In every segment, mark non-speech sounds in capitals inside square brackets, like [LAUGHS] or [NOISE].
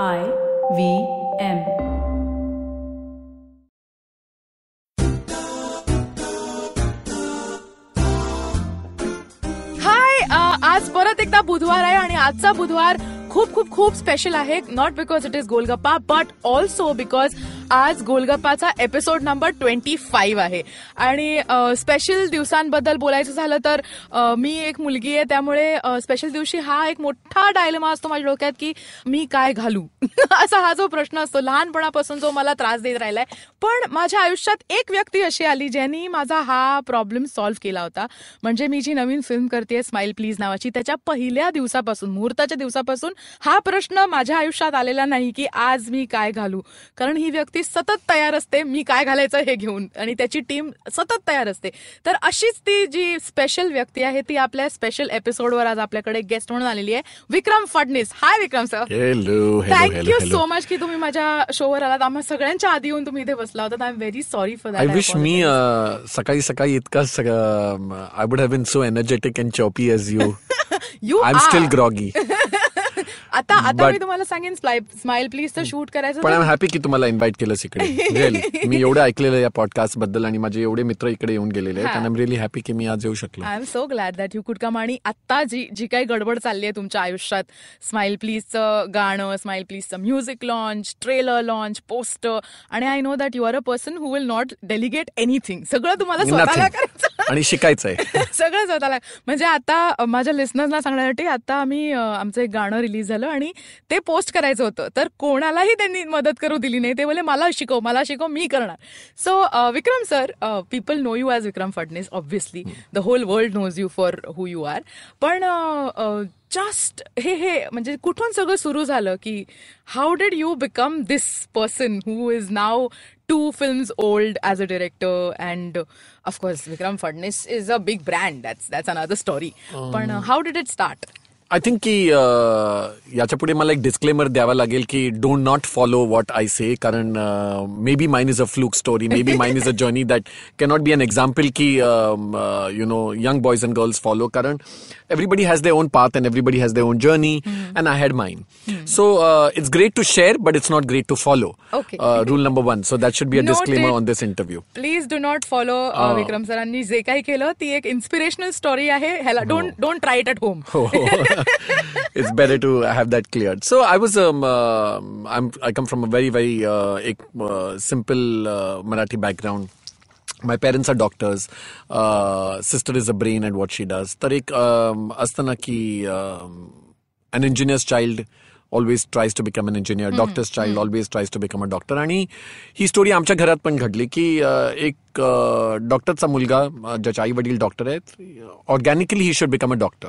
I V M. हाय आज परत एकदा बुधवार आहे आणि आजचा बुधवार खूप खूप खूप स्पेशल आहे. Not because it is golgappa but also because आज गोलगप्पाचा एपिसोड नंबर ट्वेंटी फाईव्ह आहे. आणि स्पेशल दिवसांबद्दल बोलायचं झालं तर मी एक मुलगी आहे त्यामुळे स्पेशल दिवशी हा एक मोठा डायलमा असतो माझ्या डोक्यात की मी काय घालू? [LAUGHS] असा हा जो प्रश्न असतो लहानपणापासून जो मला त्रास देत राहिलाय. पण माझ्या आयुष्यात एक व्यक्ती अशी आली ज्यांनी माझा हा प्रॉब्लेम सॉल्व्ह केला होता. म्हणजे मी जी नवीन फिल्म करते स्माइल प्लीज नावाची त्याच्या पहिल्या दिवसापासून मुहूर्ताच्या दिवसापासून हा प्रश्न माझ्या आयुष्यात आलेला नाही की आज मी काय घालू? कारण ही व्यक्ती सतत तयार असते मी काय घालायचं हे घेऊन. आणि त्याची टीम सतत तयार असते. तर अशीच ती जी स्पेशल व्यक्ती आहे ती आपल्या स्पेशल एपिसोडवर आज आपल्याकडे गेस्ट म्हणून आलेली आहे. Vikram Phadnis. Hi Vikram sir thank you so much की तुम्ही माझ्या शोवर आलात. आम्हा सगळ्यांच्या आधी येऊन तुम्ही इथे बसला होता I am very sorry for I wish मी सकाळी सकाळी इतका I would have been so energetic and choppy as you you I am still groggy आता आता But- मी तुम्हाला सांगेन स्माइल प्लीज तर शूट करायचं पण आय एम हॅपी की तुम्हाला इन्व्हाइट केलंस इकडे. Really. [LAUGHS] मी एवढं ऐकलेलं या पॉडकास्टबद्दल आणि माझे एवढे मित्र इकडे येऊन गेलेले आहेत. आणि आय एम रिअली हॅपी की मी आज येऊ शकलो. I am so glad that you could come आणि आता जी जी काही गडबड चालली आहे तुमच्या आयुष्यात स्माइल प्लीजचं गाणं smile प्लीजचं music launch trailer launch poster आणि I know that you are a person who will not delegate anything सगळं तुम्हाला स्वतःला Nothing. करायचं. आणि शिकायचंय. [LAUGHS] सगळं स्वतःला. म्हणजे आता अ, माझ्या लिस्नर्सना सांगण्यासाठी आता आम्ही अ, आमचं एक गाणं रिलीज झालं. आणि ते पोस्ट करायचं होतं. तर कोणालाही त्यांनी मदत करू दिली नाही. ते बोले मला शिकव मला शिकव मी करणार. So Vikram sir people know you as Vikram Phadnis obviously the whole world knows you for who you are पण जस्ट हे हे म्हणजे कुठून सगळं सुरू झालं की how did you become this person who is now two films old as a director and of course Vikram Phadnis is a big brand that's that's another story पण how did it start I think की अं, याच्या पुढे मला एक disclaimer द्यावा लागेल की don't not follow what I say कारण may be mine is a fluke story may be mine is a journey that cannot B an example की you know young boys and girls follow कारण everybody has their own path and everybody has their own journey and i had mine so uh, it's great to share but it's not great to follow Okay. uh, rule number one so that should be a disclaimer Noted. on this interview please do not follow Vikram सरांनी जे काही केलं ती एक inspirational story आहे ह्याला don't don't try it at home Oh, it's better to have that cleared. So I was, um, uh, I'm, I come from a very, very uh, ek, uh, simple uh, Marathi background. My parents are doctors. Uh, sister is a brain at what she does. एक um, ना की um, an engineer's child always tries to become an engineer. Doctor's child always tries to become a doctor. आणि ही story आमच्या घरात पण घडली की uh, एक डॉक्टरचा मुलगा uh, ज्याचे आई वडील डॉक्टर आहेत organically he should become a doctor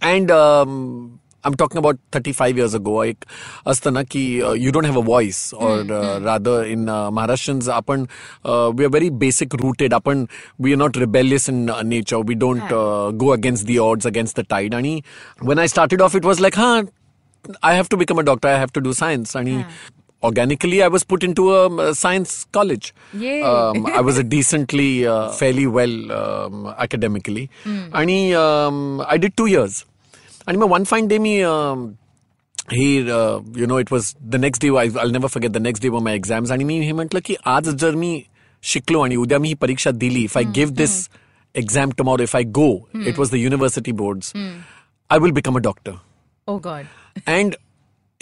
and um, I'm talking about 35 years ago. Like Astana ki uh, you don't have a voice, or mm-hmm. rather in uh, Maharashtrians, apan uh, we are very basic rooted. Apan we are not rebellious in uh, nature. We don't go against the odds, against the tide. And when I started off, it was like, huh, I have to become a doctor. I have to do science. And yeah organically, I was put into a um, science college. Yay. Um, I was a [LAUGHS] decently, uh, fairly well um, academically. And um, I did two years. And one fine day, me. Um, he uh, you know it was the next day I, I'll never forget the next day were my exams आणि मी हे म्हटलं की आज जर मी शिकलो आणि उद्या मी ही परीक्षा दिली if I give this exam tomorrow if I go it was the university boards I will become a doctor O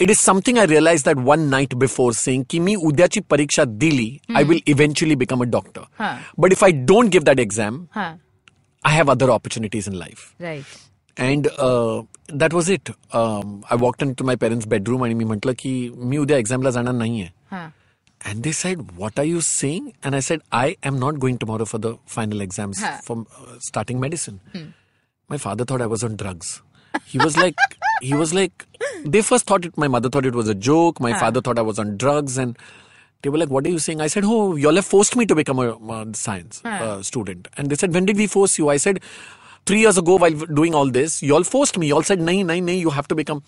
God and it is something I realized that one night before saying की मी उद्याची परीक्षा दिली I will eventually become a doctor. Huh. But if I don't give that exam, हा I have other opportunities in life. Right And uh, that was it. Um, I walked into my parents' bedroom आणि मी म्हटलं की मी उद्या एक्झामला जाणार नाहीये. हा And they said, What are you saying? And I said, I am not going tomorrow for the final exams Huh. for uh, starting medicine. My father thought I was on drugs. he was like, he was like, they first thought it, my mother thought it was a joke. My father thought I was on drugs. And they were like, What are you saying? I said, Oh, you all have forced me to become a uh, science uh, student. And they said, When did we force you? I said, Three years ago, while doing all this, you all forced me. You all said, Nahi, nahi, nahi, you have to become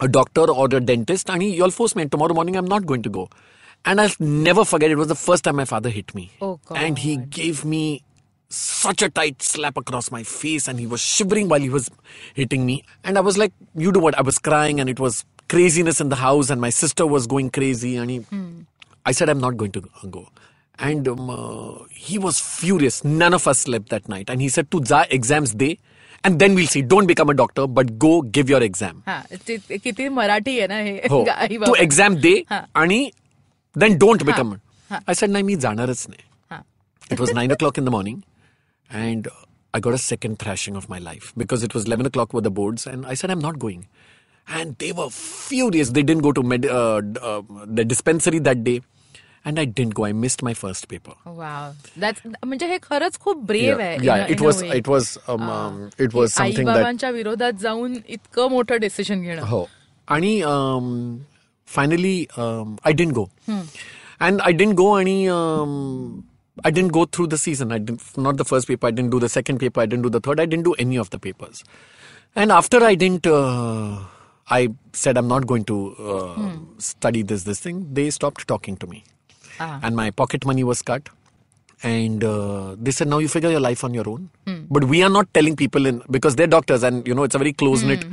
a doctor or a dentist. And you all forced me. And tomorrow morning, I'm not going to go. And I'll never forget, it was the first time my father hit me. Oh, And he gave me such a tight slap across my face and he was shivering while he was hitting me and i was like you do what i was crying and it was craziness in the house, and my sister was going crazy. And he, I said, I'm not going to go. And um, uh, he was furious. None of us slept that night. And he said, "Tu जा exams day, and then we'll see. Don't become a doctor, but go give your exam." हा ते- ते किती मराठी आहे ना हे हो आई तू बाबा. Exam दे हा. आणि देन डोंट बिकम हा. आय सेड नाही मी जाणारच नाही हा. It was nine o'clock in the morning, and I got a second thrashing of my life because it was 11 o'clock with the boards, and I said, I'm not going. And they were furious. They didn't go to med- uh, d- uh, the dispensary that day, and I didn't go. I missed my first paper. Wow That's- म्हणजे हे खरंच खूप brave Yeah, आहे yeah, in a- it in a was, way. it was, um, um, it was I something that. बाबांच्या विरोधात जाऊन इतकं मोठं decision घेणं हो आणि finally I didn't go and I didn't गो आणि I didn't go through the season. I did not not the first paper. I didn't do the second paper. I didn't do the third. I didn't do any of the papers. And after I didn't, uh, I said I'm not going to uh, hmm. study this this thing. They stopped talking to me, ah. and my pocket money was cut And uh, they said, now you figure your life on your own. But we are not telling people in because they're doctors, and you know it's a very close knit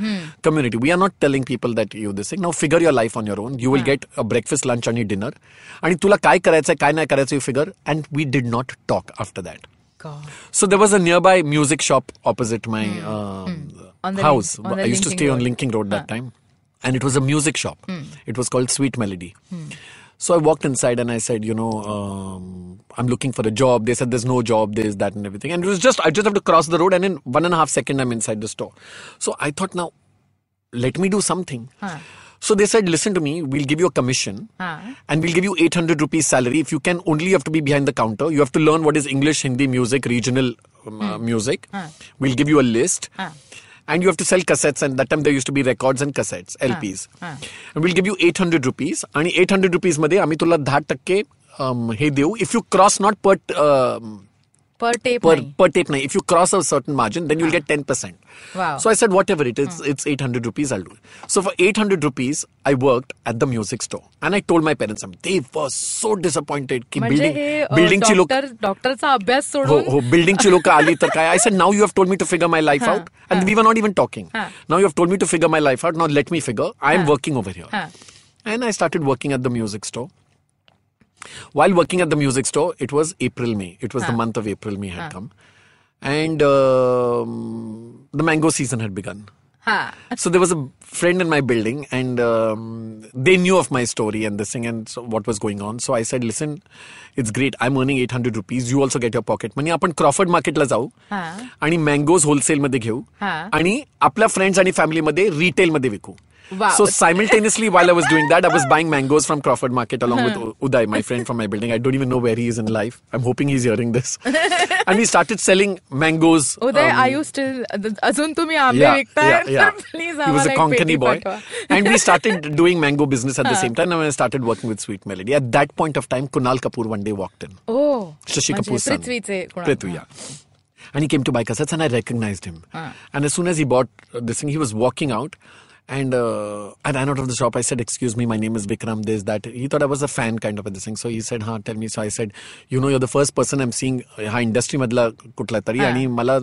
community. We are not telling people that you this thing. Now figure your life on your own. You will get a breakfast, lunch, and dinner. आणि तुला काय करायचंय काय नाही करायचं you figure. And we did not talk after that. God. So there was a nearby music shop opposite my um, On the house. Link- on the I used to Linking stay on Road. Linking Road that time, and it was a music shop. It was called Sweet Melody. So I walked inside and I said, you know, um, I'm looking for a job. They said there's no job, this, that, and everything. And it was just I just have to cross the road, and in one and a half second I'm inside the store. So I thought, now let me do something. Huh. So they said, listen to me, we'll give you a commission Huh. and we'll give you 800 rupees salary. If you can, only you have to be behind the counter. You have to learn what is English, Hindi, music, regional um, uh, music. We'll give you a list Huh. And you have to sell cassettes. And that time there used to be records and cassettes, LPs. Huh. And we'll give you 800 rupees. आणि 800 rupees मध्ये आम्ही तुला दहा टक्के um, हे देऊ if you cross not पर पर tape per, नाही. per tape now. If you cross a certain margin, then you'll get 10%. Wow. So I said, whatever it is, it's 800 rupees, I'll do it. So for 800 rupees, I worked at the music store. And I told my parents, they were so disappointed. की म्हणजे building, हे अ, building ची लोक doctor डॉक्टरचा अभ्यास हो सोडून हो बिल्डिंगची लोक आली तर काय [LAUGHS] I said now you have told me to figure my life out and we were not even talking हा. नाव you have told me to figure my life out now let me figure I am working over हा. Here and I started working at the music store. While working at the music store, it was April, May. It was the month of April, May had come. And um, the mango season had begun. हा So there was a friend in my building, and um, they knew of my story and this thing and so what was going on. So I said, "Listen, it's great. I'm earning 800 rupees. You also get your pocket money. आपण Crawford मार्केटला जाऊ हा. आणि mangoes wholesale मध्ये घेऊ हा. आणि आपल्या फ्रेंड्स आणि फॅमिलीमध्ये रिटेल मध्ये विकू Wow. So simultaneously, while I was doing that, I was buying mangoes from Crawford Market along huh. with uh-huh. Uday, my friend from my building. I don't even know where he is in life. I'm hoping he's hearing this. [LAUGHS] and we started selling mangoes. Uday, um, are you still? Azun tumi yeah, yeah, yeah. [LAUGHS] Please, he was a like Konkani boy. [LAUGHS] and we started doing mango business at huh. the uh-huh. same time. And I started working with Sweet Melody. At that point of time, Kunal Kapoor one day walked in. Oh, Shashi Kapoor's son. Prithvi, yeah. And he came to buy cassettes, and I recognized him. Huh. And as soon as he bought this thing, he was walking out. And uh, I ran out of the shop. I said, Excuse me, my name is Vikram, this, that. He thought I was a fan kind of a thing. So he said, Huh, tell me. So I said, You know, you're the first person I'm seeing हा इंडस्ट्रीमधला कुठला तरी आणि मला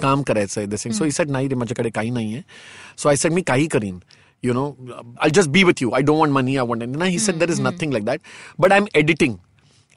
काम करायचं आहे this thing so he said नाही रे माझ्याकडे काही नाही आहे So I सेड मी काही करीन you know, I'll just be with you. I don't want money. I want. And he said there is mm-hmm. nothing like that. But I'm editing.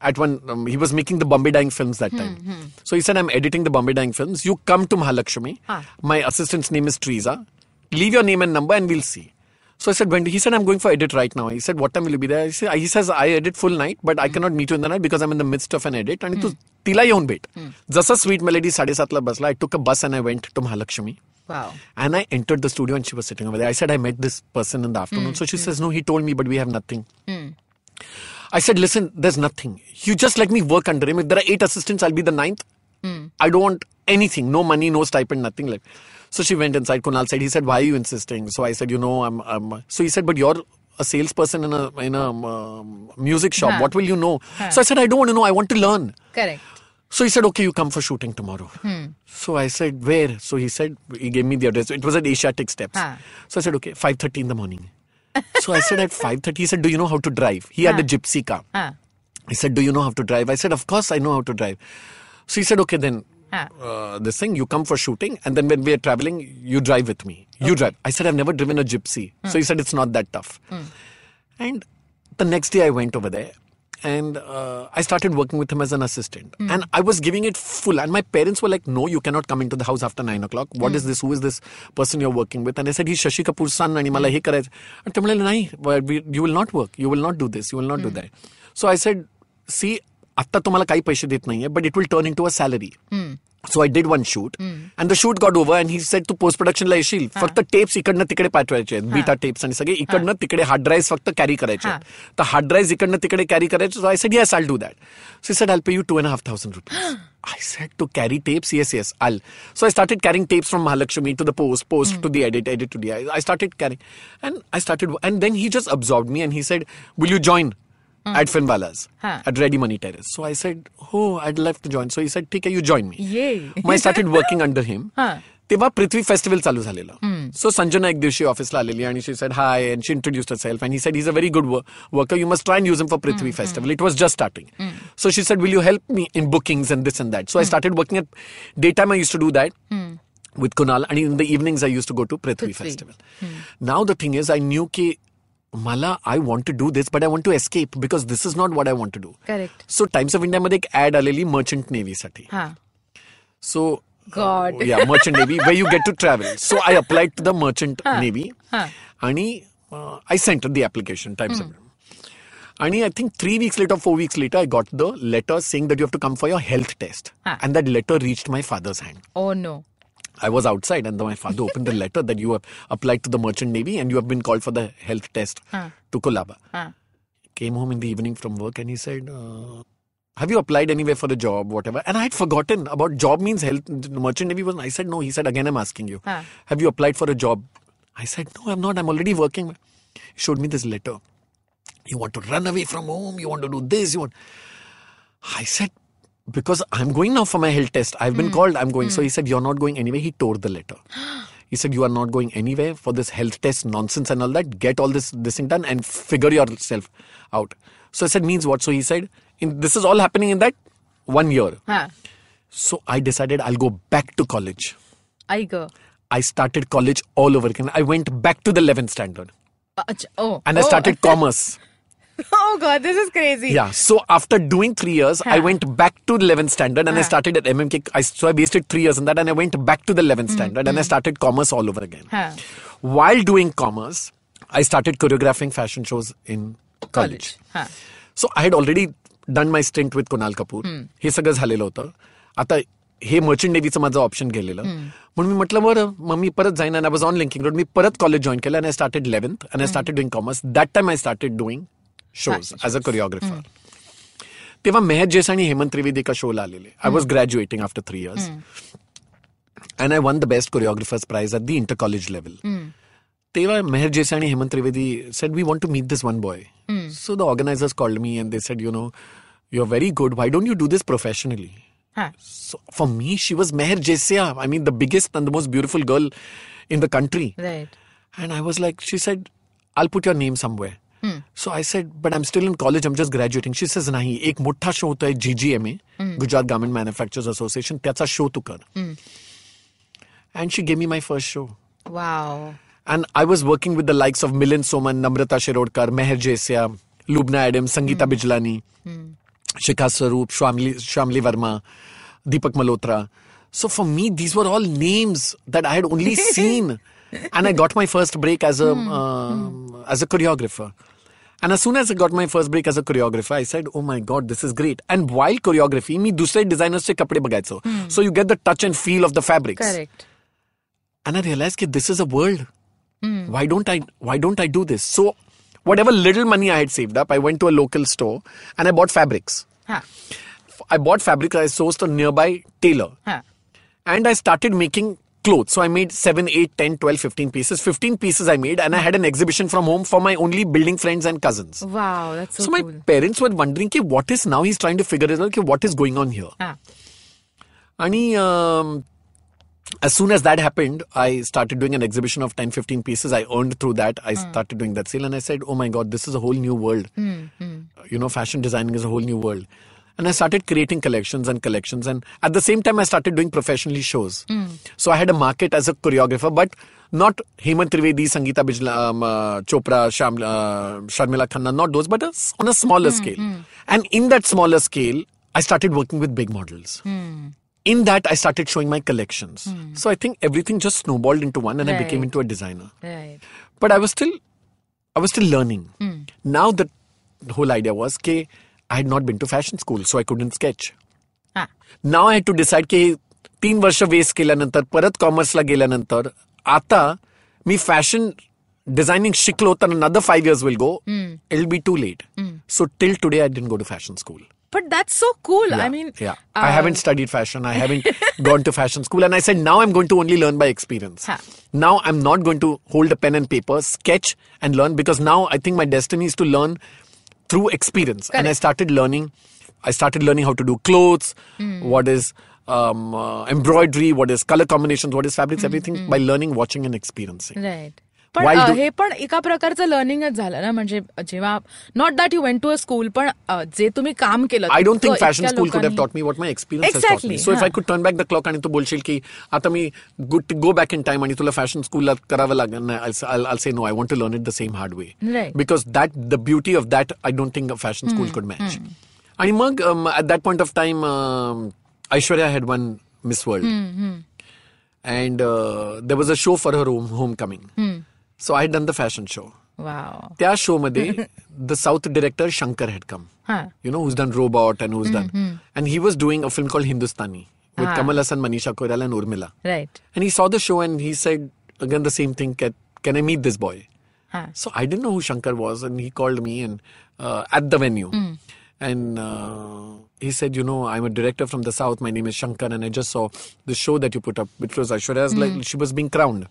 At one, um, he was making the Bombay Dyeing films that time. Mm-hmm. So he said, I'm editing the Bombay Dyeing films. You come to Mahalakshmi. Ah. My assistant's name is Teresa Leave your name and number and we'll see. So I said, when he said, I'm going for edit right now. He said, what time will you be there? I said, he says, I edit full night, but I cannot meet you in the night because I'm in the midst of an edit. आणि तू तिला येऊन भेट जसं sweet melody साडेसातला बसला आय टुक अ बस and I went to Mahalakshmi wow And I entered the studio and she was sitting over there. I said, I met this person in the afternoon. So she says, No, he told me, but we have nothing. I said, Listen, there's nothing. You just let me work under him. If there are eight assistants, I'll be the ninth. I don't want anything. No money, no stipend, nothing like. So she went inside. Kunal said, he said, why are you insisting? So I said, you know, I'm, I'm. So he said, but you're a salesperson in a in a um, music shop. Huh. What will you know? Huh. So I said, I don't want to know. I want to learn. Correct. So he said, okay, you come for shooting tomorrow. Hmm. So I said, where? So he said, he gave me the address. It was at Asiatic Steps. Huh. So I said, okay, 5.30 in the morning. so I said, at [LAUGHS] 5.30, he said, do you know how to drive? He had a gypsy car. He said, do you know how to drive? I said, of course I know how to drive. So he said, okay, then uh, this thing, you come for shooting, and then when we are traveling, you drive with me. Okay. You drive. I said, I've never driven a gypsy. Hmm. So he said, it's not that tough. Hmm. And the next day, I went over there and uh, I started working with him as an assistant. Hmm. And I was giving it full. And my parents were like, "No, you cannot come into the house after nine o'clock. What is this? Who is this person you're working with?" And I said, "He's Shashi Kapoor's son, and he karayach." And tamil were "No, you will not work. You will not do this. You will not do that." So I said, "See, आत्ता तुम्हाला काही पैसे देत नाहीये, but it will turn into a salary. So I did one shoot and the shoot got over and he said तू post प्रोडक्शनला येशील फक्त टेप्स इकडनं तिकडे पाठवायचे आहेत बीटा टेप्स आणि सगळे इकडनं तिकडे हार्ड ड्राईव्ह फक्त कॅरी करायचे आहेत. तर हार्ड ड्राईव्ह इकडनं तिकडे कॅरी करायचे so I said yes I'll do that so said I'll pay you two and half thousand rupees I said to carry tapes, yes, yes, I'll. So I started carrying tapes from Mahalakshmi to the post, post to the edit, edit to the. I started carrying, and I started, and then he just absorbed me, and he said, "Will you join at Finwalas Huh. at Ready Money Terrace?" So I said, "Oh, I'd love to join." So he said, "ठीक है, you join me." Yay. Mug I started working under him. Huh. तेव्हा पृथ्वी festival चालू झालेलं सो संजना एक दिवशी ऑफिसला आलेली आणि she said hi and she introduced her self and he said is a very good worker you must try and use him for Prithvi festival it was just starting so she said will you help me in bookings and this and that so I started working at day time I use to do that with Kunal and in the evenings I used to go to Prithvi Prithvi. festival. Now the thing is I knew ki Mala, I want to do this, but I want to escape because this is not what I want to do. Correct. So Times of India मध्ये एक ad आलेली merchant navy साठी हा So God. uh, yeah, merchant navy where you get to travel. So I applied to the merchant navy, Huh. आणि uh, I sent the application. Times of and I think three weeks later, four weeks later, I got the letter saying that you have to come for your health test. Huh. And that letter reached my father's hand. I was outside, and my father opened the letter that you have applied to the merchant navy and you have been called for the health test Huh. to Colaba. Huh. Came home in the evening from work and he said, uh, "Have you applied anywhere for a job, whatever?" And I had forgotten about job means health. Merchant navy was. I said, "No." He said, "Again, I'm asking you. Huh. Have you applied for a job?" I said, "No, I'm not. I'm already working." He showed me this letter. You want to run away from home. You want to do this. You want. I said, because I'm going now for my health test. I've been mm. called, I'm going. Mm. So hmm. he said, You're not going anywhere. He tore the letter. [GASPS] he said, You are not going anywhere for this health test nonsense and all that. Get all this, this thing done and figure yourself out. So I said, Means what? So he said, This is all happening in that one year. Huh. So I decided I'll go back to college. I go. I started college all over again. I went back to the 11th standard. Uh, oh. And I oh. started [LAUGHS] commerce. [LAUGHS] Oh god, this is crazy. Yeah. So after doing three years, I Huh. went back to 11th standard and I started at MMK. I, so I wasted three years in that and I went back to the 11th standard and I started commerce all over again. Huh. While doing commerce, I started choreographing fashion shows in college. हा So I had already done my stint with Kunal Kapoor. हे सगळं झालेलं होतं आता हे merchant नेव्हीचं माझं option गेलेलं म्हणून मी म्हटलं बरं मग मी परत जाईन आणि आय वॉज ऑन लिंकिंग रोड मी परत कॉलेज जॉईन केलं आणि आय स्टार्टेड इलेव्हन्थ आणि आय started doing commerce that time I started doing shows as a choreographer तेव्हा मेहर जेस आणि हेमंत त्रिवेदी एका शोला आलेले I was graduating after three years and I won the best choreographers prize at the inter college level तेव्हा मेहर जेसे आणि Hemant Trivedi said we want to meet this one boy so the organisers called me and they said you know you are very good why don't you do this professionally हा So for me, she was Meher Jesia. I mean, the biggest and the most beautiful girl in the country. Right And I was like, she said, I'll put your name somewhere. So I said, but I'm still in college. I'm just graduating. She says, नाही एक मोठा show होतोय GGMA, Gujarat garment manufactures association त्याचा show तू कर and she gave me my first show wow And I was working with the likes of Milind Soman, Namrata Shirodkar, Meher Jesya, Lubna Adams, Sangeeta Bijlani, Shikha Saroop, Shwamli, Shwamli Verma, Deepak Malhotra. So for me, these were all names that I had only seen. and I got my first break as a um, as a choreographer. And as soon as I got my first break as a choreographer, I said, "Oh my God, this is great!" And while choreography, मी दुसरे designers चे कपडे बघायचो. So you get the touch and feel of the fabrics. Correct And I realized that this is a world. Why don't I why don't I do this? So whatever little money I had saved up, I went to a local store and I bought fabrics. हा I bought fabrics I sourced a nearby tailor. हा And I started making clothes. So I made 7, 8, 10, 12, 15 pieces. 15 pieces I made and I had an exhibition from home for my only building friends and cousins. Wow, that's so, so cool. my parents were wondering, okay, what is now he's trying to figure it out, okay, what is going on here? Ah. And he, um, as soon as that happened, I started doing an exhibition of 10, 15 pieces. I earned through that. I mm. started doing that sale and I said, oh my God, this is a whole new world. Mm. You know, fashion designing is a whole new world. And I started creating collections and collections. And at the same time, I started doing professionally shows. So I had a market as a choreographer, but not Hemant Trivedi, Sangeeta Bijla, um, uh, Chopra, Sham, uh, Sharmila Khanna, not those, but a on a smaller scale. And in that smaller scale, I started working with big models. In that, I started showing my collections. So I think everything just snowballed into one, and I became into a designer. Right. But I was still, I was still learning. Now the whole idea was, कि I had not been to fashion school, so I couldn't sketch. हा नाव आय to decide की तीन वर्ष waste केल्यानंतर परत कॉमर्सला गेल्यानंतर आता मी fashion designing शिकलो तर नदर five years will go ill B to late so till today I didn't go to fashion school But that's so cool. I mean, yeah. uh, I haven't studied fashion. I haven't [LAUGHS] gone to fashion school. And I said, now I'm going to only learn by experience. Huh. Now I'm not going to hold a pen and paper, sketch and learn because now I think my destiny is to learn through experience Correct. and i started learning i started learning how to do clothes mm. what is um, uh, embroidery what is color combinations what is fabrics mm-hmm. everything hmm. by learning watching and experiencing right पण While a, do- हे पण एका प्रकारचं लर्निंगच झालं ना म्हणजे जेव्हा not that you went to a school पण अ, जे तुम्ही काम केलं I don't think इतकं fashion इतक्या school could have लोकांनी- taught me what my experience has taught Exactly, me. So if huh. I could turn back the clock आणि तू बोलशील की आता मी good go back in time आणि तुला फॅशन स्कूलला करावं लागेल I'll say no I want to learn it the same hard way Right. because that the beauty of that I don't think a fashion school could match आणि मग um, at that point of time um, Aishwarya had won Miss World and uh, there was a show for her home, homecoming so I had done the fashion show वाव त्या show मध्ये the South director Shankar had come हा you know, who's done Robot and who's done. And he was doing a film called Hindustani with Ah. Kamal Hassan, Manisha Koirala, and Urmila. Right And he saw the show and he said again the same thing. Can, can I meet this boy? हा So I didn't know who Shankar was, and he called me and uh, at the venue. And uh, he said, you know, I'm a director from the south. My name is Shankar, and I just saw the show that you put up, which was Aishwarya's. Like she was being crowned.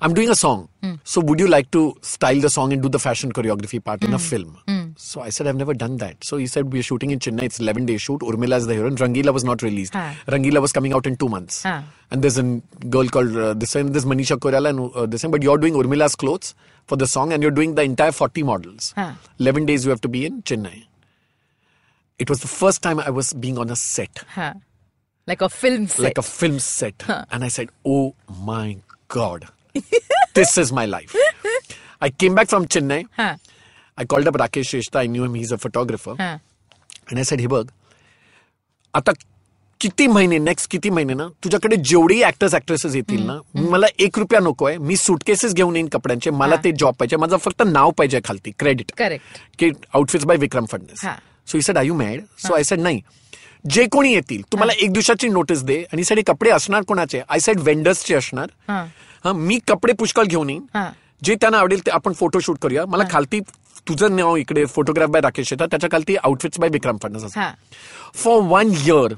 I'm doing a song. So would you like to style the song and do the fashion choreography part in a film? So I said, I've never done that. So he said, we're shooting in Chennai. It's 11 day shoot. Urmila is the heroine. Rangila was not released. Ah. Rangila was coming out in two months. Ah. And there's a girl called uh, this and this Manisha Koirala and uh, this, but you're doing Urmila's clothes for the song, and you're doing the entire 40 models. Ah. 11 days you have to be in Chennai it was the first time I was being on a set. Huh. Like a film set. Like a film set. Huh. And I said, oh my God, this is my life. I came back from Chennai. Huh. I called up Rakesh Shrestha. I knew him. He's a photographer. Huh. And I said, हे बघ आता किती महिने next किती महिने ना तुझ्याकडे जेवढी ऍक्टर्स ऍक्ट्रेसेस येतील ना मला एक रुपया नको आहे मी सुटकेसेस घेऊन येईन कपड्यांचे मला ते जॉब पाहिजे माझं फक्त नाव पाहिजे खालती क्रेडिट की outfits by Vikram so said are you mad so I said नाही जे कोणी येतील तुम्हाला एक दिवसाची नोटीस दे. आणि साडे कपडे असणार कोणाचे? आय सेड वेंडर्सचे असणार. मी कपडे पुष्कळ घेऊन येईन. जे त्यांना आवडेल ते आपण फोटोशूट करूया. मला खालती तुझं नाव इकडे फोटोग्राफ बाय राकेश येतात. त्याच्या खालती आउटफिट्स बाय विक्रम फडणीस हा. For one year,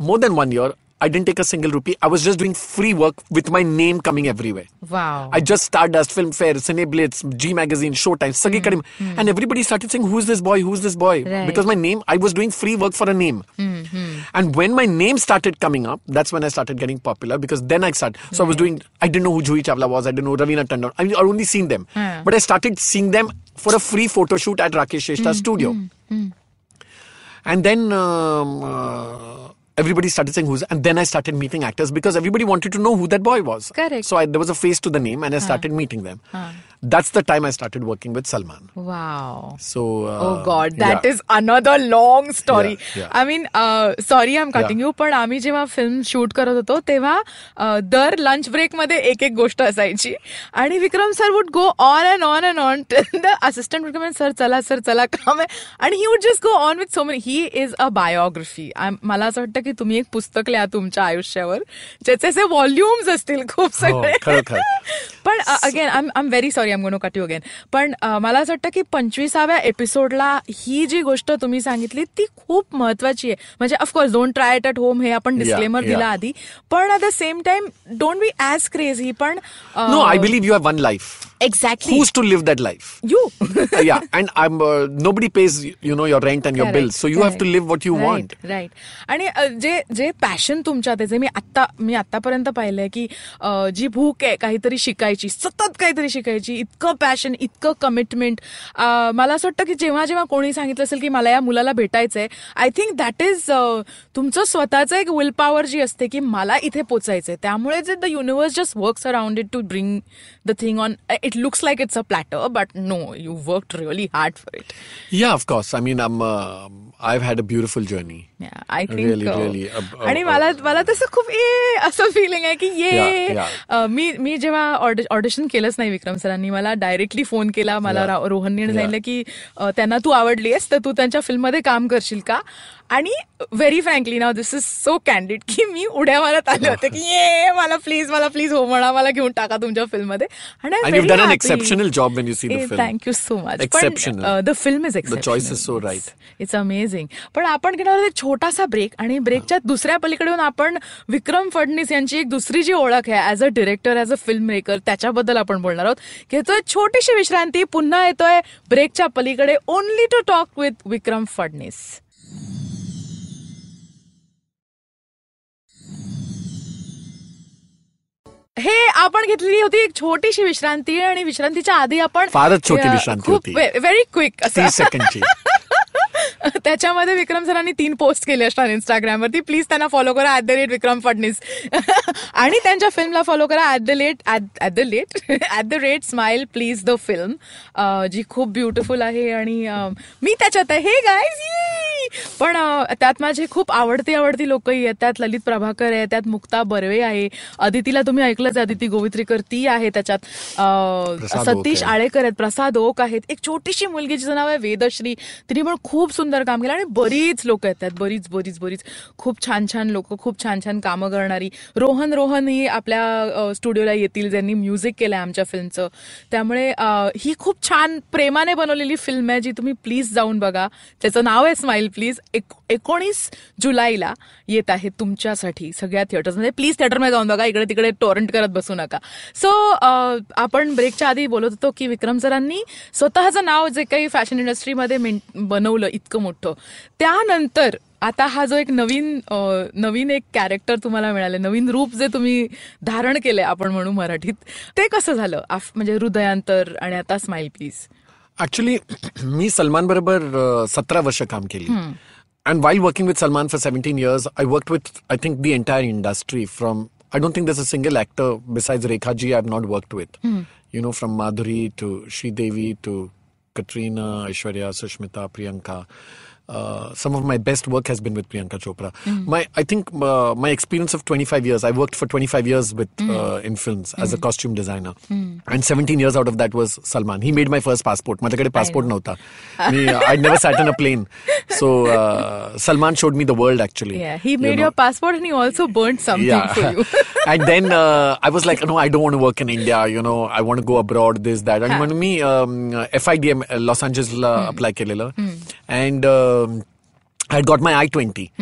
more than one year, I didn't take a single rupee. I was just doing free work with my name coming everywhere. Wow. I just Stardust, Filmfare, Cineblitz, G Magazine, Showtime, Sagi mm. Mm. And everybody started saying, Who's this boy? Who's this boy? Right. Because my name, I was doing free work for a name. Mm-hmm. And when my name started coming up, that's when I started getting popular because then I started. So right. I was doing, I didn't know who Juhi Chawla was. I didn't know Raveena Tandon. I mean, I'd only seen them. Yeah. But I started seeing them for a free photo shoot at Rakesh Shrestha's mm. studio. Hmm, hmm. And then. Um, uh, everybody started saying who's, and then I started meeting actors because everybody wanted to know who that boy was. Correct. So I, there was a face to the name, and I started meeting them. That's the time I started working with Salman. Wow So. Uh, Oh God, that yeah. is another long story. Yeah, yeah. I mean, uh, sorry I'm cutting Yeah. you, पण आम्ही जेव्हा film shoot करत होतो तेव्हा uh, दर lunch ब्रेकमध्ये एक एक गोष्ट असायची आणि Vikram sir would go on and on and on the assistant Vikram sir चला सर चला काम आहे आणि he would just go on with so many he is a biography मला असं वाटतं की तुम्ही एक पुस्तक लिहा तुमच्या आयुष्यावर ज्याचे असे व्हॉल्युम्स असतील खूप सगळे खरं, खरं. [LAUGHS] पण again I am very sorry um gonna cut you again पण मला असं वाटतं की पंचवीसाव्या एपिसोडला ही जी गोष्ट तुम्ही सांगितली ती खूप महत्वाची आहे. म्हणजे of course don't try it at home हे आपण डिस्क्लेमर दिला आधी. पण at the same time don't be as crazy पण No, I believe you have one life. Exactly. Who's to live that life? You. [LAUGHS] Uh, yeah, and I'm uh, nobody pays you know your rent and your bills, so you have to live what you want. Right आणि जे जे passion तुमच्यात आहे जे मी आत्ता मी आतापर्यंत पाहिलंय की जी भूक आहे काहीतरी शिकायची सतत काहीतरी शिकायची इतकं पॅशन इतकं कमिटमेंट मला असं वाटतं की जेव्हा जेव्हा कोणी सांगितलं असेल की मला या मुलाला भेटायचंय आय थिंक दॅट इज तुमचं स्वतःचं एक विल पॉवर जी असते की मला इथे पोचायचंय त्यामुळे जे the universe just works around it to bring the thing on it it looks like it's a platter, but no, you worked really hard for it. Yeah, of course. I mean, I'm. Uh, I've had a beautiful journey. I Really, think really, uh, uh, आणि मला मला तसं खूप ए असं filling आहे की ये. अ, मी मी जेव्हा ऑडिशन केलंच नाही विक्रम सरांनी मला डायरेक्टली फोन केला मला रोहनने. सांगितलं की अ, त्यांना तू आवडलीस तर तू त्यांच्या फिल्ममध्ये काम करशील का आणि very frankly now this is so candid की मी उड्या मारत आले होते की ये मला प्लीज मला प्लीज हो म्हणा मला घेऊन टाका तुमच्या फिल्ममध्ये And you've done an exceptional job when you see the film. Thank you so much Exceptional. The film is The choice is so right. It's amazing पण आपण घेणार एक छोटासा ब्रेक आणि ब्रेकच्या दुसऱ्या पलीकडून आपण विक्रम फडणीस यांची एक दुसरी जी ओळख आहे as a director as a filmmaker त्याच्याबद्दल आपण बोलणार आहोत. घेतोय छोटीशी विश्रांती पुन्हा येतोय ब्रेकच्या पलीकडे only to talk with Vikram Phadnis हे आपण घेतलेली होती एक छोटीशी विश्रांती आणि विश्रांतीच्या आधी आपण फारच छोटी विश्रांती होती. व्हेरी क्विक सेकंडची [LAUGHS] त्याच्यामध्ये विक्रम सरांनी तीन पोस्ट केले असतात इंस्टाग्रामवरती प्लीज त्यांना फॉलो करा at the rate Vikram Phadnis. [LAUGHS] आणि त्यांच्या फिल्मला फॉलो करा at the late at the late at the rate Smile Please the film जी खूप ब्युटिफुल आहे आणि मी त्याच्यात आहे. हे गायज पण त्यात माझे खूप आवडती आवडती लोकही आहेत. त्यात ललित प्रभाकर आहे त्यात मुक्ता बर्वे आहे. अदितीला तुम्ही ऐकलंच अदिती गोवित्रीकर ती आहे त्याच्यात. सतीश आहे. आळेकर आहेत प्रसाद ओक आहेत. एक छोटीशी मुलगी जिचं नाव आहे वेदश्री. तिने पण खूप सुंदर काम केलं आणि बरीच लोक आहेत त्यात. बरीच बरीच बरीच. खूप छान छान लोक खूप छान छान कामं करणारी. रोहन रोहन ही आपल्या स्टुडिओला येतील ज्यांनी म्युझिक केलंय आमच्या फिल्मचं. त्यामुळे ही खूप छान प्रेमाने बनवलेली फिल्म आहे जी तुम्ही प्लीज जाऊन बघा. त्याचं नाव आहे स्माइल प्लीज एक एकोणीस जुलैला येत आहे तुमच्यासाठी सगळ्या थिएटर्समध्ये प्लीज थिएटरमध्ये जाऊन बघा इकडे तिकडे टोरंट करत बसू नका. सो आपण ब्रेकच्या आधी बोलत होतो की विक्रम सरांनी स्वतःचं नाव जे काही फॅशन इंडस्ट्रीमध्ये बनवलं इतकं मोठं. त्यानंतर आता हा जो एक नवीन नवीन एक कॅरेक्टर तुम्हाला मिळाले नवीन रूप जे तुम्ही धारण केलंय आपण म्हणू मराठीत ते कसं झालं? म्हणजे हृदयांतर आणि आता स्माइल प्लीज ऍक्च्युली मी सलमान बरोबर सतरा वर्ष काम केली and while working with Salman for seventeen years I work with I think the entire industry from I don't think दस a single actor besides Rekha ji I have not worked with you know from Madhuri to Sridevi to Katrina, Aishwarya, Sushmita, Priyanka. Uh, some of my best work has been with Priyanka Chopra. My, I think uh, my experience of 25 years. I worked for 25 years with uh, in films as a costume designer, and 17 years out of that was Salman. He made my first passport. माझ्याकडे passport नव्हता. मी I never sat in a plane. So uh, Salman showed me the world actually. Yeah, he you made know. your passport and he also burnt something for you. [LAUGHS] and then uh, I was like, no, I don't want to work in India. You know, I want to go abroad. This that. And म्हणून मी um, FIDM uh, Los Angeles ला apply केलेलं, and um, I had got my I twenty.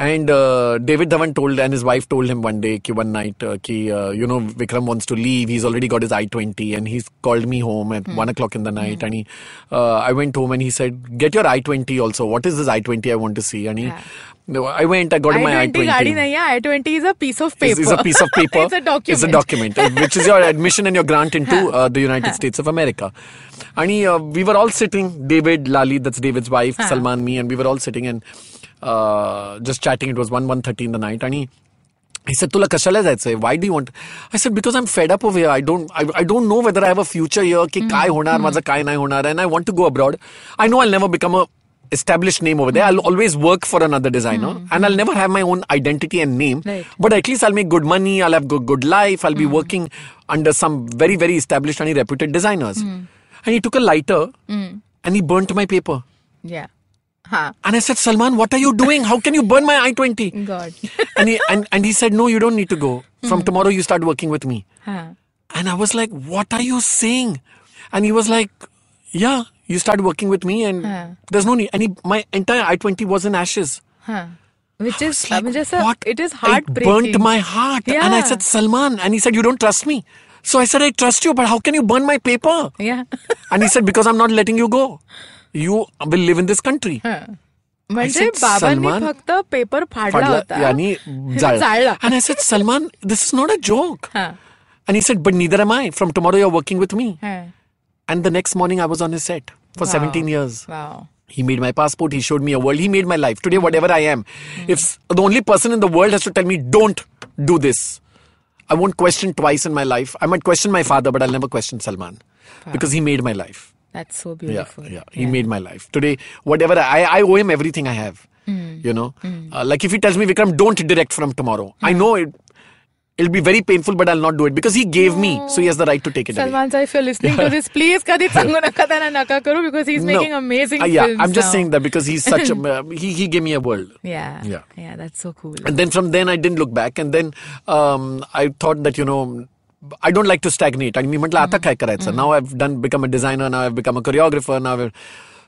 And uh, David Dhawan told, and his wife told him one day, ki one night, uh, uh, you know, Vikram wants to leave. He's already got his I-20 and he's called me home at mm. one o'clock in the night. Mm. And he, uh, I went home and he said, get your I-20 also. What is this I-20 I want to see? And he, yeah. I went, I got I-20 my I-20. Gaadi Yeah. I-20 is a piece of paper. It's, it's a piece of paper. [LAUGHS] it's a document. It's a document, uh, which is your admission and your grant into [LAUGHS] uh, the United States of America. And he, uh, we were all sitting, David, Lali, that's David's wife, Salman, me, and we were all sitting and uh, just chatting. It was 1, 1.30 in the night. And he, he said, तुला कशाला जायचंय? Why do you want? I said, because I'm fed up over here. I don't, I, I don't know whether I have a future here, की काय होणार, माझं काय नाही होणार. And I want to go abroad. I know I'll never become a established name over there. I'll always work for another designer and I'll never have my own identity and name. Right. But at least I'll make good money. I'll have good, good life. I'll be working under some very, very established and reputed designers. And he took a lighter and he burnt my paper. Yeah. And I said, Salman, what are you doing? How can you burn my I 20? God. [LAUGHS] and, he, and, and he said, No, you don't need to go. From hmm. tomorrow, you start working with me. Huh. And I was like, What are you saying? And he was like, Yeah, you start working with me, and huh. there's no need. And he, my entire I 20 was in ashes. Huh. Which is, like, I mean, just a, what? It is heartbreaking. It burnt my heart. Yeah. And I said, Salman. And he said, You don't trust me. So I said, I trust you, but how can you burn my paper? Yeah. and he said, Because I'm not letting you go. You will live in this country. म्हणजे said, बाबांनी "सलमान?" फक्त paper फाडला फाडला होता आणि जाळला जाळला. And I said, Salman, this is not a joke. हा, And he said, but neither am I. From tomorrow, you're working with me. हा. And the next morning, I was on his set for Wow. 17 years. Wow. He made my passport. He showed me a world. He made my life. Today, whatever I am, if s- the only person in the world has to tell me, don't do this, I won't question twice in my life. I might question my father, but I'll never question Salman because he made my life. That's so beautiful. Yeah, yeah. He yeah. made my life. Today, whatever I, I owe him everything I have. Mm. You know, mm. uh, like if he tells me, Vikram, don't direct from tomorrow. Mm. I hmm. know it. It'll be very painful, but I'll not do it because he gave no. me, so he has the right to take it Salman away. If you're listening to this, please Kadit [LAUGHS] Sangunakadana Naka Karu because he's no. making amazing uh, yeah, films I'm just now. saying that because he's such a [LAUGHS] uh, he he gave me a world. Yeah, yeah, yeah. That's so cool. And then from then I didn't look back, and then um, I thought that you know I don't like to stagnate. आणि मी म्हटलं आता काय करायचं? Now I've done become a designer. Now I've become a choreographer. Now I've,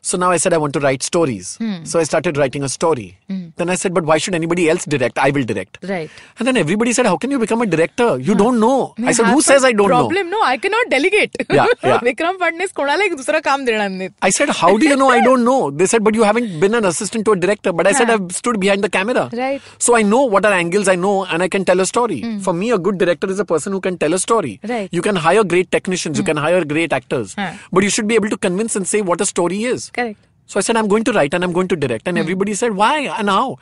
so now I said I want to write stories. So I started writing a story. Then I said, but why should anybody else direct? I will direct. right And then everybody said, how can you become a director? You don't know. I said, हा who पण says I don't know? problem no I cannot delegate Yeah, yeah. [LAUGHS] Vikram Phadnis कोणाला एक दुसरं काम देणार नाहीत I said, how do you know I don't know? They said, but you haven't been an assistant to a director. But I said, Huh. I've stood behind the camera. Right. So I know what are angles I know and I can tell a story. For me, a good director is a person who can tell a story. Right. You can hire great technicians, you can hire great actors. Huh. But you should be able to convince and say what a story is. correct So I said, I'm going to write and I'm going to direct. And everybody said, why and how?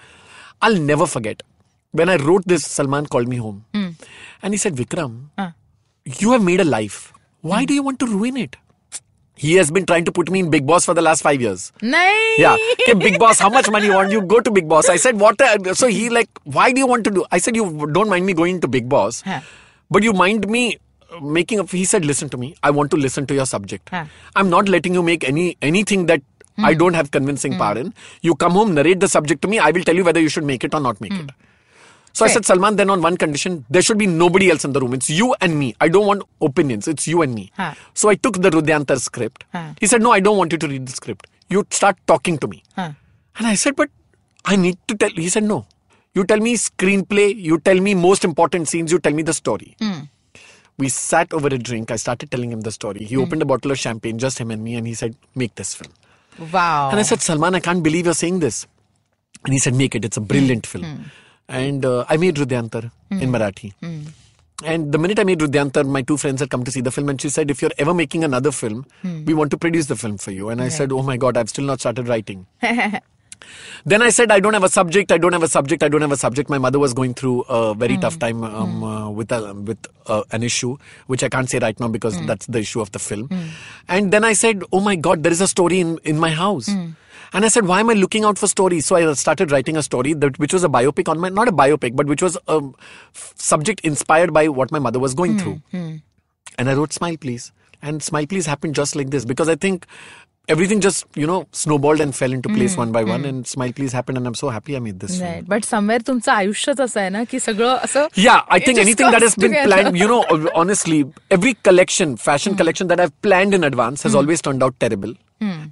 I'll never forget. When I wrote this, Salman called me home. And he said, Vikram, Huh. you have made a life. Why do you want to ruin it? He has been trying to put me in Bigg Boss for the last five years. नाही Yeah. Okay, Bigg Boss, how much money you want? You go to Bigg Boss. I said, what? uh, So he like, why do you want to do? I said, you don't mind me going to Bigg Boss, Huh. but you mind me uh, making a. He said, listen to me. I want to listen to your subject. Huh. I'm not letting you make any anything that hmm. I don't have convincing hmm. power in. You come home, narrate the subject to me. I will tell you whether you should make it or not make hmm. it. So I said, Salman, then on one condition, there should be nobody else in the room. It's you and me. I don't want opinions. It's you and me. Huh. So I took the Hrudayantar script. Huh. He said, No, I don't want you to read the script. You start talking to me. Huh. And I said, But I need to tell. He said, No. You tell me screenplay. You tell me most important scenes. You tell me the story. We sat over a drink. I started telling him the story. He opened a bottle of champagne, just him and me, and he said, Make this film. wow And I said, Salman, I can't believe you're saying this. And he said, Make it. It's a brilliant film. And uh, I made Hrudayantar in Marathi. And the minute I made Hrudayantar, my two friends had come to see the film, and she said, If you're ever making another film, we want to produce the film for you. And I said, Oh my God, I've still not started writing. [LAUGHS] Then I said, I don't have a subject, I don't have a subject, I don't have a subject. My mother was going through a very tough hmm. time um, hmm. uh, with, a, with uh, an issue, which I can't say right now because hmm. that's the issue of the film. And then I said, Oh my God, there is a story in, in my house. And I said, Why am I looking out for stories? So I uh, started writing a story that which was a biopic on my, not a biopic, but which was a subject inspired by what my mother was going through. And I wrote Smile Please. And Smile Please happened just like this because I think everything just, you know, snowballed and fell into place one by one. And Smile Please happened. And I'm so happy I made this film. Right but somewhere तुमचं आयुष्यच असं आहे ना की सगळं असं Yeah, I it think just anything that comes has been together. planned, you know, honestly, every collection, fashion collection that I've planned in advance has always turned out terrible.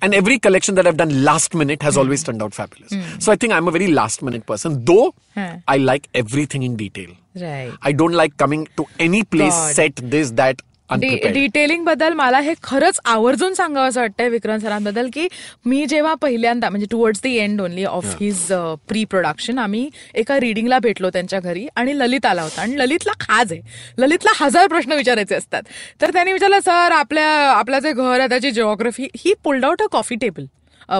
And every collection that I've done last minute has always turned out fabulous. So I think I'm a very last minute person, though Hmm. I like everything in detail. Right I don't like coming to any place, God. set this, that, unprepared. डिटेलिंगबद्दल मला हे खरंच आवर्जून सांगावं असं वाटतंय विक्रांत सरांबद्दल की मी जेव्हा पहिल्यांदा म्हणजे towards the end only of his pre production आम्ही एका रिडिंगला भेटलो त्यांच्या घरी आणि ललित आला होता. आणि ललितला खाज आहे. ललितला हजार प्रश्न विचारायचे असतात. तर त्यांनी विचारलं सर आपल्या आपलं जे घर आहे त्याची geography he pulled out a coffee table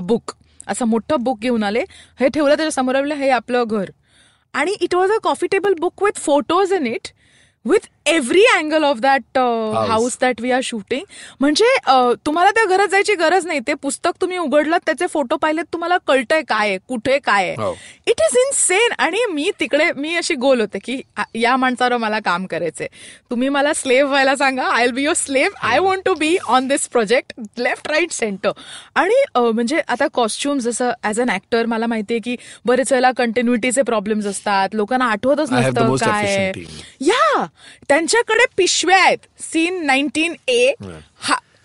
book असं मोठं बुक घेऊन आले. हे ठेवलं त्याच्यासमोर हे आपलं घर. आणि it was a coffee table book with photos in it with every angle of that house that we are shooting म्हणजे अ, तुम्हाला त्या घरात जायची गरज नाही. ते पुस्तक तुम्ही उघडलं त्याचे फोटो पाहिलेत तुम्हाला कळतंय काय कुठे काय. इट इज इन सेन आणि मी तिकडे मी अशी गोल होते की या माणसावर मला काम करायचंय. तुम्ही मला स्लेव्ह व्हायला सांगा. I will be your slave I want to be on this project left right center आणि अ, म्हणजे आता कॉस्ट्युम जसं ऍज अन ऍक्टर मला माहितीये की बरेच वेळेला कंटिन्युटीचे प्रॉब्लेम्स असतात. लोकांना आठवतच नसतं काय. या त्यांच्याकडे पिशव्या आहेत. सीन नाईन्टीन ए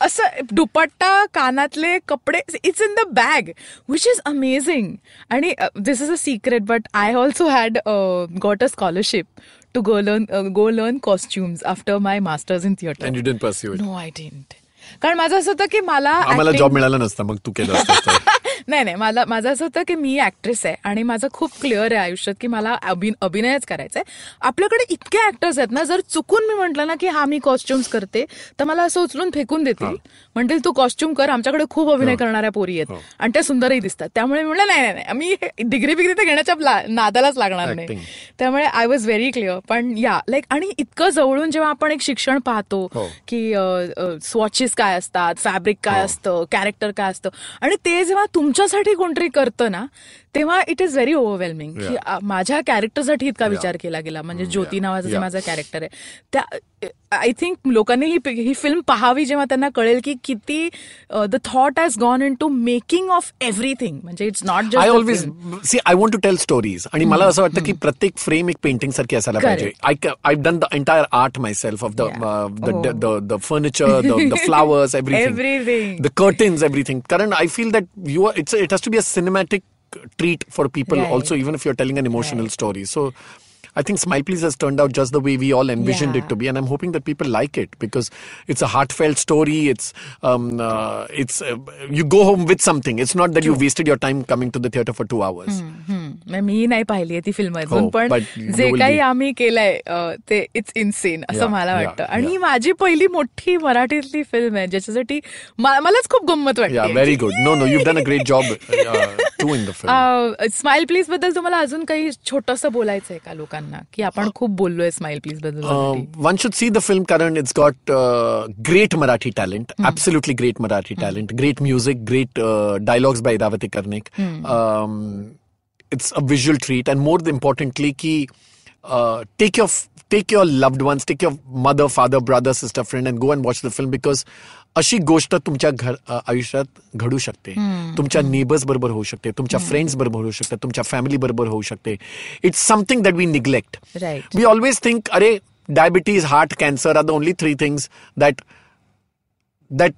असं दुपट्टा कानातले कपडे it's in the bag which is amazing आणि this is a secret but I also had got a scholarship to go learn go learn costumes after my masters in theatre And you didn't pursue it. No I didn't कारण माझं असं होतं की मला job मिळाला नसता मग तू केलं. नाही नाही मला माझं असं होतं की मी ऍक्ट्रेस आहे आणि माझं खूप क्लिअर आहे आयुष्यात की मला अभि- अभिनयच करायचा आहे आपल्याकडे इतके ऍक्टर्स आहेत ना जर चुकून मी म्हटलं ना की हा मी कॉस्ट्युम्स करते तर मला असं उचलून फेकून देतील. म्हणतील तू कॉस्ट्युम कर आमच्याकडे खूप अभिनय करणाऱ्या पोरी आहेत. आणि त्या सुंदरही दिसतात. त्यामुळे मी म्हणलं नाही नाही नाही मी डिग्री बिग्री तर घेण्याच्या नादालाच लागणार नाही. त्यामुळे आय वॉज व्हेरी क्लिअर पण या लाईक आणि इतकं जवळून जेव्हा आपण एक शिक्षण पाहतो हो. की स्वॉचेस काय असतात फॅब्रिक काय असतं कॅरेक्टर काय असतं आणि ते जेव्हा तुमच्यासाठी कोणतरी करतं ना तेव्हा इट इज व्हेरी ओव्हरवेल्मिंग की माझ्या कॅरेक्टरसाठी इतका विचार केला गेला. म्हणजे ज्योती नावाचं जे. माझं कॅरेक्टर आहे. त्या आय थिंक लोकांनी ही ही फिल्म पाहावी जेव्हा त्यांना कळेल की किती the thought has gone in to making of everything म्हणजे it's not I just always see I want to tell stories आणि मला असं वाटतं की प्रत्येक फ्रेम एक पेंटिंग सारखी असायला पाहिजे. I I done the entire art myself of the furniture the flowers. Everything the curtains everything कारण I feel that you are it's a, it has to be a cinematic treat for people right. also even if you're telling an emotional right. story so I think Smile Please has turned out just the way we all envisioned yeah. it to be, and I'm hoping that people like it because it's a heartfelt story. It's um, uh, it's uh, you go home with something. It's not that True. you wasted your time coming to the theater for two hours. Mm-hmm. मी नाही पाहिली ती film अजून पण जे काही आम्ही केलंय ते इट्स इन्सेन असं मला वाटतं. आणि ही माझी पहिली मोठी मराठीतली फिल्म आहे ज्याच्यासाठी मलाच खूप गंमत वाटते very good no no you done a great job smile प्लीजबद्दल तुम्हाला अजून काही छोटस बोलायचंय का लोकांना? की आपण खूप बोललोय smile प्लीजबद्दल one should see the film कारण it's got great Marathi talent absolutely great Marathi talent great music great dialogues by Davati Karnik it's a visual treat, and more importantly, ki, uh, take your take your loved ones, take your mother, father, brother, sister, friend, and go and watch the film because अशी गोष्ट तुमच्या घर अ, आयुष्यात घडू शकते तुमच्या neighbours बरोबर होऊ शकते तुमच्या फ्रेंड्स बरोबर होऊ शकते तुमच्या फॅमिली बरोबर होऊ शकते it's something that we neglect Right. we always think are diabetes heart cancer are the only three things that that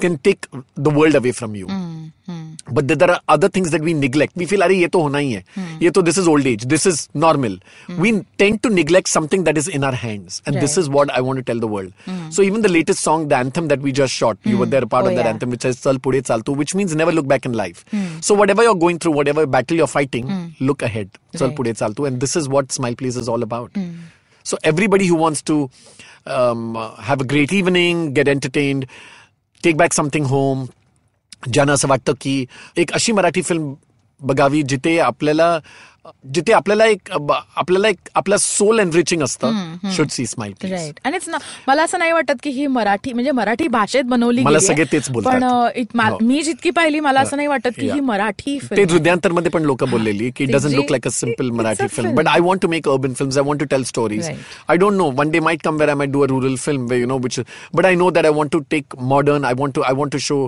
can take the world away from you. Hmm, hmm. But there are other things that we neglect. We feel are ye to hona hi hai. Hmm. Ye to this is old age. This is normal. We tend to neglect something that is in our hands. And this is what i want to tell the world. So even the latest song the anthem that we just shot you were there a part Oh, of that yeah. anthem which says chal pude chaltu which means never look back in life. So whatever you're going through whatever battle you're fighting look ahead. Right. and this is what smile please is all about. So everybody who wants to um, take back something home ज्यांना असं वाटतं की एक अशी Marathi film बघावी जिथे आपल्याला जिथे आपल्याला एक आपल्याला एक आपल्या सोल एनरिचिंग असतं शुड सी स्माइल राईट आणि मला असं नाही वाटत की ही मराठी म्हणजे मराठी भाषेत बनवली मला सगळे तेच पण मी जितकी पाहिली मला असं नाही वाटत की ही मराठी ते हृदयांतरमध्ये पण लोक बोललेली की doesn't look like a simple Marathi film but I want to make urban film I want to tell stories I don't know one day might come where I my do a rural film way you know which but I know that I want to take modern I want to I want to show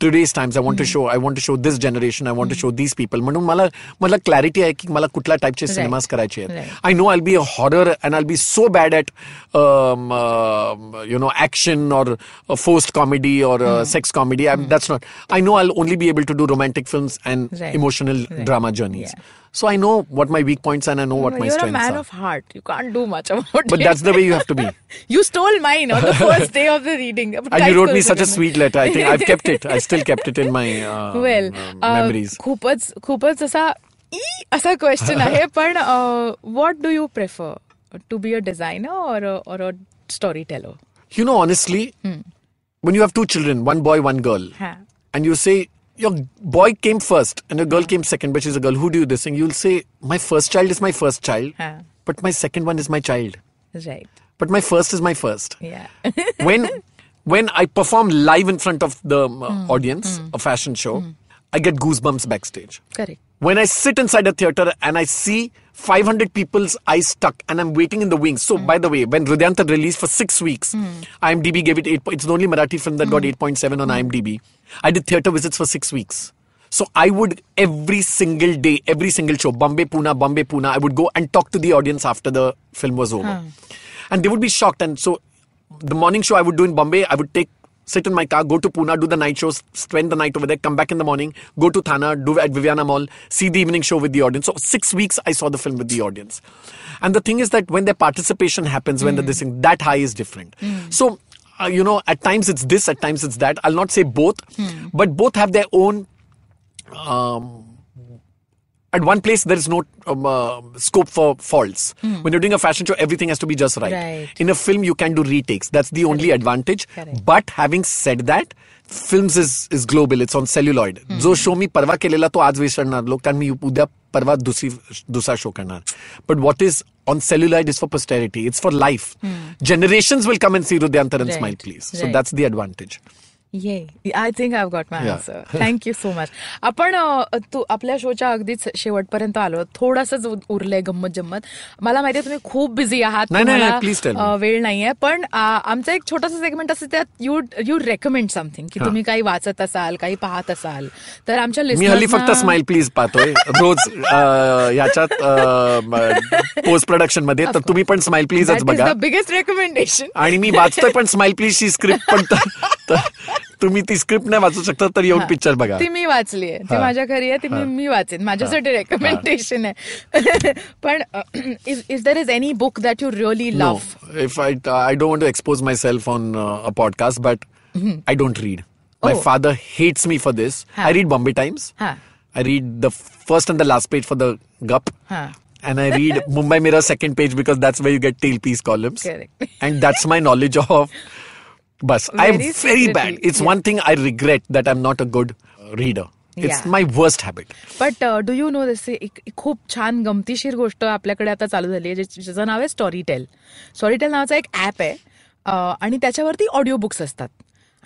today's times I want to show I want to show this generation I want to show this people म्हणून मला मला clarity आहे की मला कुठल्या टाईपचे cinemas करायचे आहेत Right. I know I be a horror and I be so bad at you know action और फोस्ट कॉमेडी और sex comedy that's not I know I only be able to do romantic films and Right. Emotional Right. Drama journeys Yeah. So I know what my weak points and I know what my You're a strengths man are. of heart. You can't do much about But it. that's the way you have to be. [LAUGHS] You stole mine on the [LAUGHS] first day of the reading. And you wrote me such a sweet letter. I think I've kept it. I still kept it in my uh, [LAUGHS] well uh, memories. खूपच खूपच असा ई [LAUGHS] असा question आहे [LAUGHS] पण what do you prefer to be a designer और a story teller You know, honestly, when you have two children, one boy, one girl, हा and you say your boy came first and your girl came second, but she's a girl, who do you this thing? You'll say, my first child is my first child, हा but my second one is my child. Right But my first is my first. या when when I perform live in front of the um, uh, audience, a fashion show, I get goosebumps backstage. Correct. When I sit inside a theater and I see 500 people's eyes stuck and I'm waiting in the wings. So, mm. by the way, when Hrudayantar released for six weeks, mm. IMDb gave it 8. It's the only Marathi film that mm. got hmm. 8.7 on hmm. IMDb. I did theater visits for six weeks. So I would every single day, every single show, Bombay Pune, Bombay Pune, I would go and talk to the audience after the film was over. Hmm. And they would be shocked. And so the morning show I would do in Bombay, I would take sit in my car, go to Pune, do the night shows, spend the night over there, come back in the morning, go to Thana, do at Viviana Mall, see the evening show with the audience. So six weeks I saw the film with the audience. And the thing is that when their participation happens, when the this hmm. thing, that high is different. Hmm. So, uh, you know, at times it's this, at times it's that. I'll not say both, hmm. but both have their own um, at one place there is no um, uh, scope for faults when you're doing a fashion show everything has to be just right, Right. in a film you can do retakes that's the only advantage Correct. but having said that films is is global it's on celluloid जो show मी परवा केलेला तो आज विसरणार लोक कारण मी उद्या परवा दुसरी दुसरा शो करणार but what is on celluloid is for posterity it's for life generations will come and see Rudyantar and Right. smile please so Right. that's the advantage yeah I think I got my. Answer thank you so much आपण तू आपल्या शोच्या अगदीच शेवटपर्यंत आलो. थोडंसंच उ- उरलंय गंमत जम्मत मला माहितीये तुम्ही खूप बिझी आहात. वेळ नाहीये. पण आमचा एक छोटासा सेगमेंट असते त्यात यू यू रेकमेंड समथिंग की तुम्ही काही वाचत असाल काही पाहत असाल. तर आमच्या listeners फक्त स्माइल प्लीज पाहतोय. रोज याच्यात पोस्ट प्रोडक्शनमध्ये. तर तुम्ही पण स्माइल प्लीजच is बघा biggest recommendation. आणि मी वाचतोय पण स्माइल प्लीज ची स्क्रिप्ट पण तुम्ही ती स्क्रिप्ट नाही वाचू शकता तर येऊन पिक्चर बघा ती मी वाचली आहे ती हा. माझ्या घरी आहे ती मी मी वाचेन माझ्यासाठी रेकमेंडेशन आहे पण if there is any book that you really No, love if I I don't want to expose myself on uh, a podcast, but I don't read. My Oh. father hates me for this. Huh. I read Bombay Times. Huh. I read the first and the last page for the Gup. Huh. And I read Mumbai Mirror second page because that's where you get tailpiece columns. Correct. And that's my knowledge of. बस I am very bad it's one thing I regret that I am not a good reader it's my worst habit but do you know this एक खूप छान गमतीशीर गोष्ट आपल्याकडे आता चालू झाली आहे ज्याचं नाव आहे स्टॉरी टेल स्टॉरी टेल नावाचा एक ऍप आहे आणि त्याच्यावरती ऑडिओ बुक्स असतात.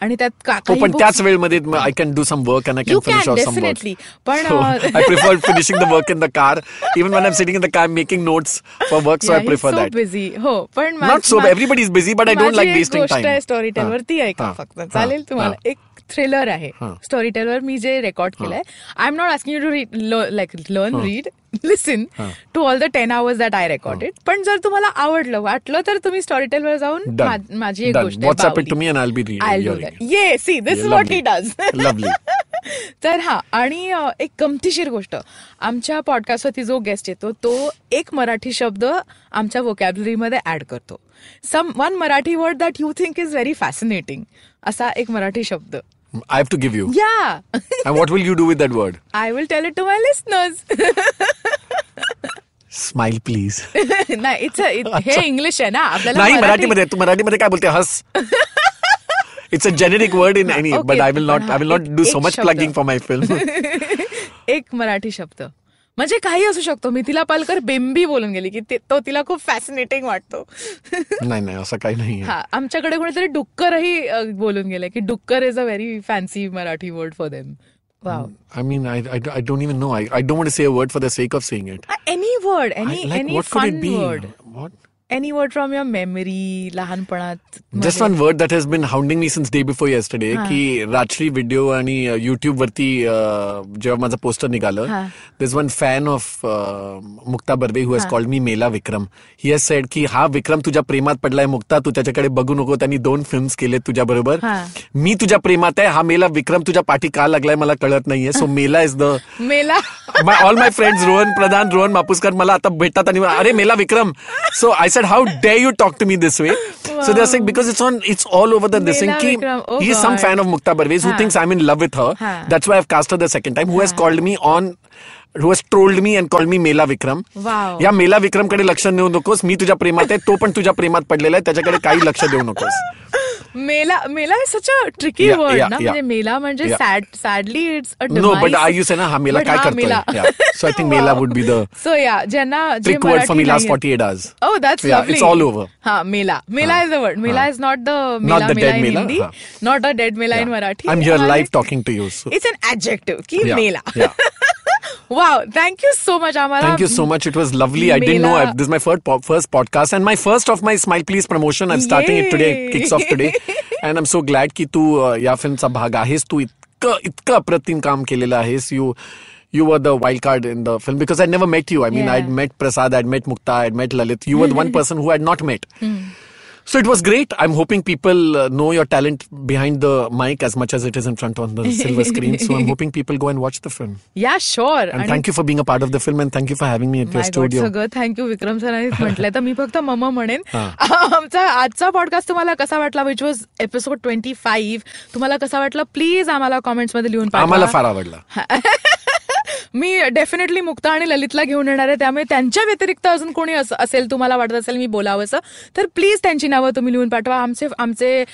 आणि त्यात पण त्याच वेळेमध्ये I can do some work and I can finish off some work पण I prefer finishing the work in the car even when I am sitting in the car making notes for work so I prefer that busy हो पण not so everybody is busy but I don't like wasting time Storytel वरती ऐका फक्त. चालेल तुम्हाला? एक thriller आहे. Story टेलवर मी जे रेकॉर्ड केलंय I am not asking you to like learn read listen to all the ten hours that I recorded पण जर तुम्हाला आवडलं वाटलं तर तुम्ही स्टोरी टेलवर जाऊन माझी एक. गोष्ट. Yeah see this what he lovely. Does. [LAUGHS] तर हा आणि एक गमतीशीर गोष्ट. आमच्या पॉडकास्टवरती जो गेस्ट येतो तो एक मराठी शब्द आमच्या वोकॅबलरीमध्ये ऍड करतो. Some one Marathi word that you think is very fascinating असा एक मराठी शब्द. I have to give you. या [LAUGHS] And what will you do with that word? I will tell it to my listeners [LAUGHS] Smile, please. [LAUGHS] नाही it's hey English आहे ना आपल्याला नाही मराठी- मराठीमध्ये तू मराठीमध्ये काय बोलते हस it's a generic word in any Okay, but I will पण नॉट हा, आय विल नॉट एक- डू एक सो मच शब्द. प्लगिंग फॉर माय फिल्म एक मराठी शब्द म्हणजे काही असू शकतो मिथिला पालकर बेंबी बोलून गेली की ते- तिला खूप फॅसिनेटिंग वाटतो नाही नाही असं काही नाही हा आमच्याकडे कोणीतरी डुक्करही बोलून गेले की डुक्कर is a very fancy Marathi word for them wow I mean, I, I, I don't even know. I, I don't want to say a word for the sake of saying it. Any word I, any like, any what could fun it be? Word What? Any word from your memory लहानपणात Just one word that has been hounding me since day before yesterday की रात्री video आणि YouTube वरती जेव्हा माझं poster निघालं. This one fan of Mukta Barve who. Has called me Mela Vikram he has said की हा विक्रम तुझ्या प्रेमात पडलाय मुक्ता तू त्याच्याकडे बघू नको त्यांनी दोन फिल्म्स केले तुझ्या बरोबर. मी तुझ्या प्रेमात आहे हा मेला विक्रम तुझ्या पाठी का लागलाय मला कळत नाहीये. सो मेला इज द मेला my all my friends Rohan Pradhan Rohan Mapuskar मला आता भेटतात आणि अरे मेला विक्रम सो आय said, How dare you talk to me this way? Wow. So they're saying, Because it's on, it's all over the this thing. Oh he's God. some fan of Mukta Barve's who thinks I'm in love with her. That's why I've cast her the second time, who has called me on who has trolled me and called me Mela Vikram? Wow. Yeah, Mela Vikram लक्ष lakshan नकोस मी तुझ्या प्रेमात आहे तो पण तुझ्या प्रेमात पडलेला आहे त्याच्याकडे मेला मेला is such a tricky Yeah, word yeah, ना yeah. म्हणजे मेला म्हणजे Yeah. Sad sadly it's a no but I you से ना हा मेला काय करतोय सो आय थिंक मेला वुड बी द सो या ज्यांना जे trick word for me Marathi last नाहीये- 48 hours Oh, that's Yeah, lovely. it's all over. Ha, Mela. Mela is the word. Mela हाँ. is not the Not Mela the Mela dead in Mela, Hindi. हाँ. Not a dead Mela in Yeah. Marathi. I'm here Mala live is- talking to you. So. It's an adjective. की Yeah, Mela. yeah. wow. Thank you so much, Amara. Thank you so much. It was lovely. I didn't know Mela- I, this is my first po- first podcast and my first of my Smile Please promotion. I'm starting it today. Yay. Kicks off today, [LAUGHS] and I'm so glad की तू uh, या फिल्मचा भाग आहेस. तू इतकं इतकं अप्रतिम काम केलेलं आहेस. You you were the wild card in the film because I never met you. I mean, Yeah. I'd met Prasad, I'd met Mukta, I'd met Lalit. You were the one [LAUGHS] person who I had not met. So it was great. I'm hoping people uh, know your talent behind the mic as much as it is in front on the [LAUGHS] silver screen. So I'm hoping people go and watch the film. या sure And thank you for being a part of the film and thank you for having me at your my God studio. सगळं thank you Vikram सरांनी म्हटलंय तर मी फक्त मम म्हणेन [LAUGHS] हा. आमचा आजचा पॉडकास्ट तुम्हाला कसा वाटला which was episode twenty five तुम्हाला कसा वाटला प्लीज आम्हाला कॉमेंट्स मध्ये लिहून आम्हाला पाठवा फार आवडला [LAUGHS] मी डेफिनेटली मुक्ता आणि ललितला घेऊन येणार आहे. त्यामुळे त्यांच्या व्यतिरिक्त अजून कोणी असेल तुम्हाला वाटत असेल मी बोलावंसं तर प्लीज त्यांची नावं तुम्ही लिहून पाठवा. आमचे आमचे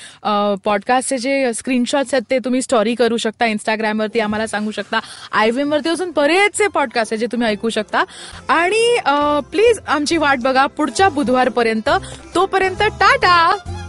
पॉडकास्टचे जे स्क्रीनशॉट्स आहेत ते तुम्ही स्टोरी करू शकता इंस्टाग्रामवरती आम्हाला सांगू शकता आय वरती अजून बरेचसे पॉडकास्ट आहे जे तुम्ही ऐकू शकता. आणि प्लीज आमची वाट बघा पुढच्या बुधवारपर्यंत. तोपर्यंत टाटा!